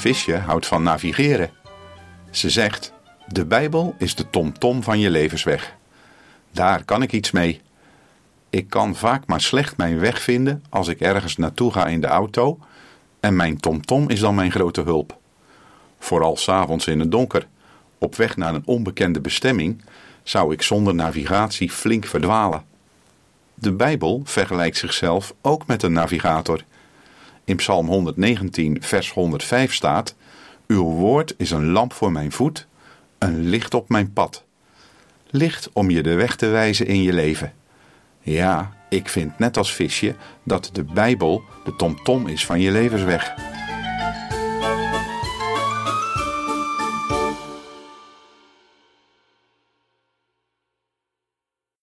Visje houdt van navigeren. Ze zegt: De Bijbel is de tomtom van je levensweg. Daar kan ik iets mee. Ik kan vaak maar slecht mijn weg vinden als ik ergens naartoe ga in de auto en mijn tomtom is dan mijn grote hulp. Vooral s'avonds in het donker, op weg naar een onbekende bestemming, zou ik zonder navigatie flink verdwalen. De Bijbel vergelijkt zichzelf ook met een navigator. In Psalm 119, vers 105 staat: Uw woord is een lamp voor mijn voet, een licht op mijn pad. Licht om je de weg te wijzen in je leven. Ja, ik vind net als visje dat de Bijbel de tomtom is van je levensweg.